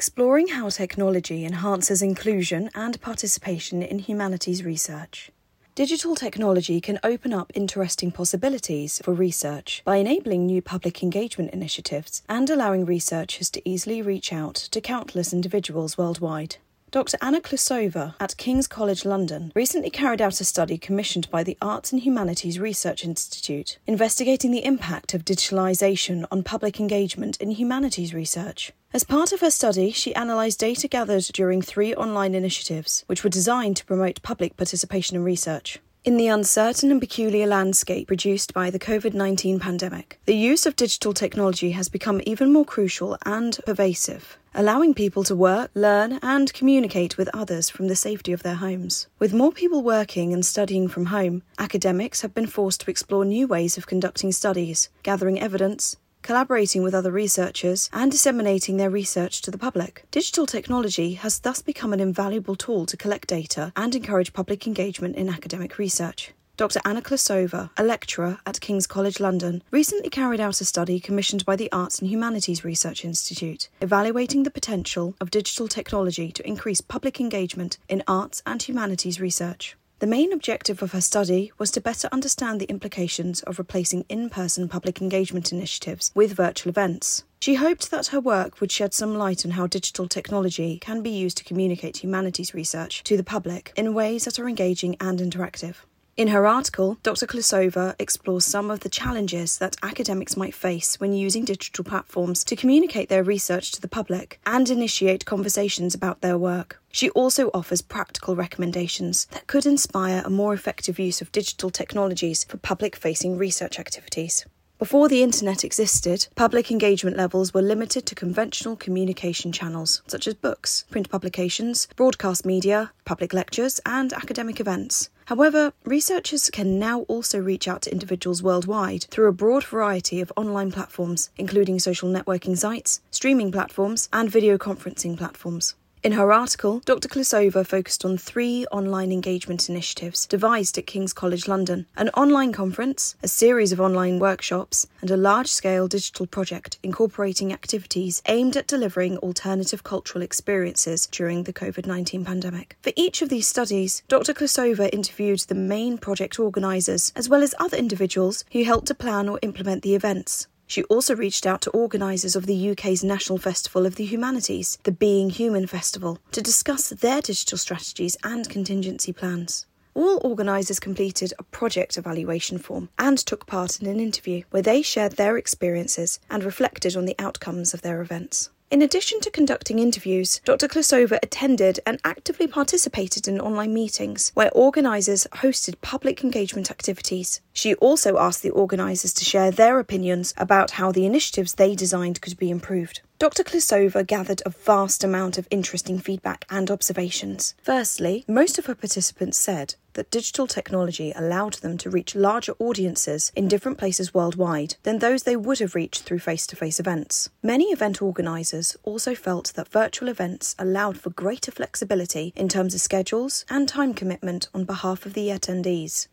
exploring how technology enhances inclusion and participation in humanities research. Digital technology can open up interesting possibilities for research by enabling new public engagement initiatives and allowing researchers to easily reach out to countless individuals worldwide. Dr. Anna Khlusova at King's College London recently carried out a study commissioned by the Arts and Humanities Research Institute, investigating the impact of digitalisation on public engagement in humanities research. As part of her study, she analysed data gathered during three online initiatives, which were designed to promote public participation in research. In the uncertain and peculiar landscape produced by the COVID 19 pandemic, the use of digital technology has become even more crucial and pervasive, allowing people to work, learn, and communicate with others from the safety of their homes. With more people working and studying from home, academics have been forced to explore new ways of conducting studies, gathering evidence, collaborating with other researchers, and disseminating their research to the public. Digital technology has thus become an invaluable tool to collect data and encourage public engagement in academic research. Dr. Anna Khlusova, a lecturer at King's College London, recently carried out a study commissioned by the Arts and Humanities Research Institute, evaluating the potential of digital technology to increase public engagement in arts and humanities research. The main objective of her study was to better understand the implications of replacing in person public engagement initiatives with virtual events. She hoped that her work would shed some light on how digital technology can be used to communicate humanities research to the public in ways that are engaging and interactive. In her article, Dr. Khlusova explores some of the challenges that academics might face when using digital platforms to communicate their research to the public and initiate conversations about their work. She also offers practical recommendations that could inspire a more effective use of digital technologies for public facing research activities. Before the internet existed, public engagement levels were limited to conventional communication channels such as books, print publications, broadcast media, public lectures, and academic events. However, researchers can now also reach out to individuals worldwide through a broad variety of online platforms, including social networking sites, streaming platforms, and video conferencing platforms. In her article, Dr. Khlusova focused on three online engagement initiatives devised at King's College London an online conference, a series of online workshops, and a large scale digital project incorporating activities aimed at delivering alternative cultural experiences during the COVID 19 pandemic. For each of these studies, Dr. Khlusova interviewed the main project organisers as well as other individuals who helped to plan or implement the events. She also reached out to organisers of the UK's National Festival of the Humanities, the Being Human Festival, to discuss their digital strategies and contingency plans. All organisers completed a project evaluation form and took part in an interview where they shared their experiences and reflected on the outcomes of their events. In addition to conducting interviews, Dr. Khlusova attended and actively participated in online meetings where organisers hosted public engagement activities. She also asked the organisers to share their opinions about how the initiatives they designed could be improved. Dr. Khlusova gathered a vast amount of interesting feedback and observations. Firstly, most of her participants said that digital technology allowed them to reach larger audiences in different places worldwide than those they would have reached through face to face events. Many event organisers also felt that virtual events allowed for greater flexibility in terms of schedules and time commitment on behalf of the attendees.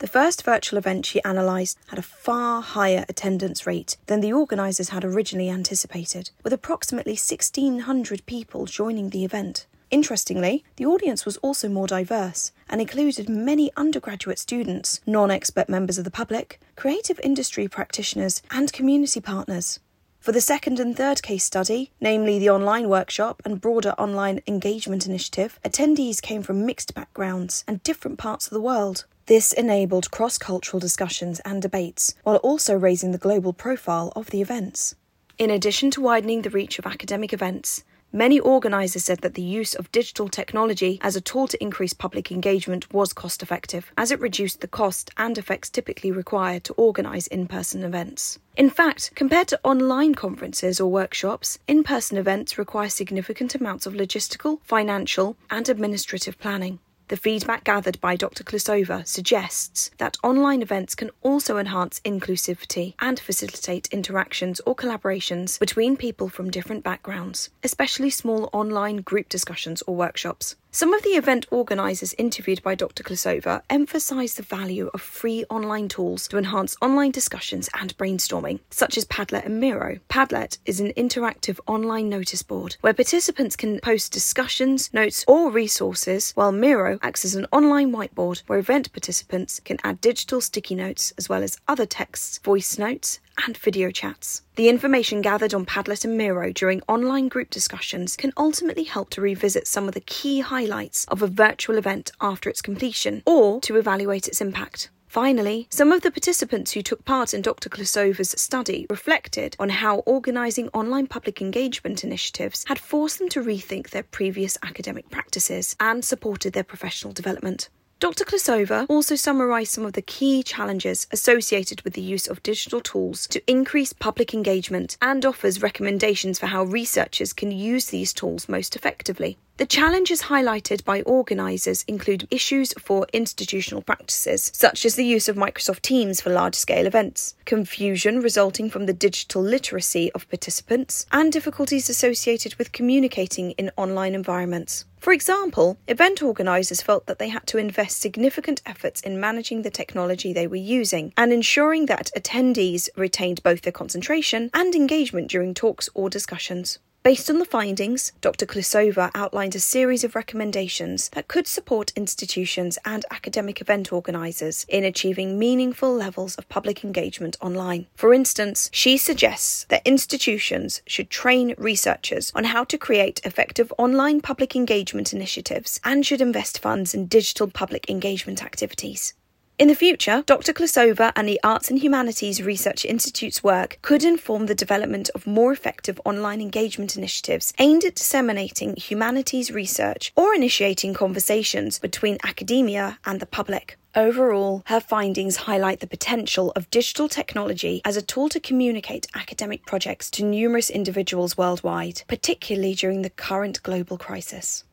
The first virtual event she analysed had a far higher attendance rate than the organisers had originally anticipated, with approximately 1,600 people joining the event. Interestingly, the audience was also more diverse and included many undergraduate students, non expert members of the public, creative industry practitioners, and community partners. For the second and third case study, namely the online workshop and broader online engagement initiative, attendees came from mixed backgrounds and different parts of the world. This enabled cross cultural discussions and debates, while also raising the global profile of the events. In addition to widening the reach of academic events, Many organisers said that the use of digital technology as a tool to increase public engagement was cost effective, as it reduced the cost and effects typically required to organise in person events. In fact, compared to online conferences or workshops, in person events require significant amounts of logistical, financial, and administrative planning. The feedback gathered by Dr. Khlusova suggests that online events can also enhance inclusivity and facilitate interactions or collaborations between people from different backgrounds, especially small online group discussions or workshops. Some of the event organisers interviewed by Dr. Khlusova emphasised the value of free online tools to enhance online discussions and brainstorming, such as Padlet and Miro. Padlet is an interactive online notice board where participants can post discussions, notes, or resources, while Miro acts as an online whiteboard where event participants can add digital sticky notes as well as other texts, voice notes, and video chats. The information gathered on Padlet and Miro during online group discussions can ultimately help to revisit some of the key highlights of a virtual event after its completion or to evaluate its impact. Finally, some of the participants who took part in Dr. Khlusova's study reflected on how organising online public engagement initiatives had forced them to rethink their previous academic practices and supported their professional development. Dr. Khlusova also summarised some of the key challenges associated with the use of digital tools to increase public engagement and offers recommendations for how researchers can use these tools most effectively. The challenges highlighted by organisers include issues for institutional practices, such as the use of Microsoft Teams for large scale events, confusion resulting from the digital literacy of participants, and difficulties associated with communicating in online environments. For example, event organisers felt that they had to invest significant efforts in managing the technology they were using and ensuring that attendees retained both their concentration and engagement during talks or discussions. Based on the findings, Dr. Khlusova outlined a series of recommendations that could support institutions and academic event organisers in achieving meaningful levels of public engagement online. For instance, she suggests that institutions should train researchers on how to create effective online public engagement initiatives and should invest funds in digital public engagement activities. In the future, Dr. Khlusova and the Arts and Humanities Research Institute's work could inform the development of more effective online engagement initiatives aimed at disseminating humanities research or initiating conversations between academia and the public. Overall, her findings highlight the potential of digital technology as a tool to communicate academic projects to numerous individuals worldwide, particularly during the current global crisis.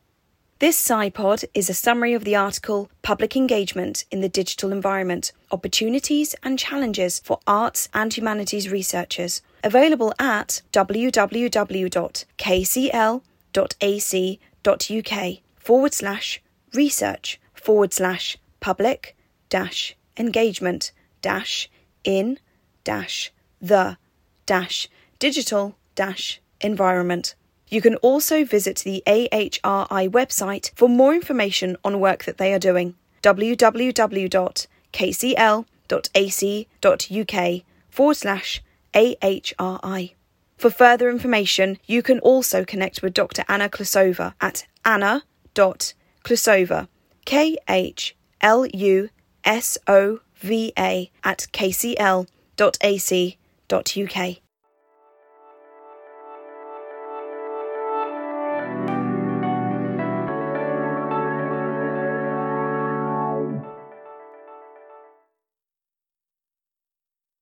This SciPod is a summary of the article Public Engagement in the Digital Environment Opportunities and Challenges for Arts and Humanities Researchers, available at www.kcl.ac.uk forward slash research forward slash public dash engagement dash in dash the dash digital dash environment. You can also visit the AHRI website for more information on work that they are doing www.kcl.ac.uk forward slash AHRI. For further information, you can also connect with Dr. Anna Khlusova at anna.khlusova, K H L U S O V A, at kcl.ac.uk.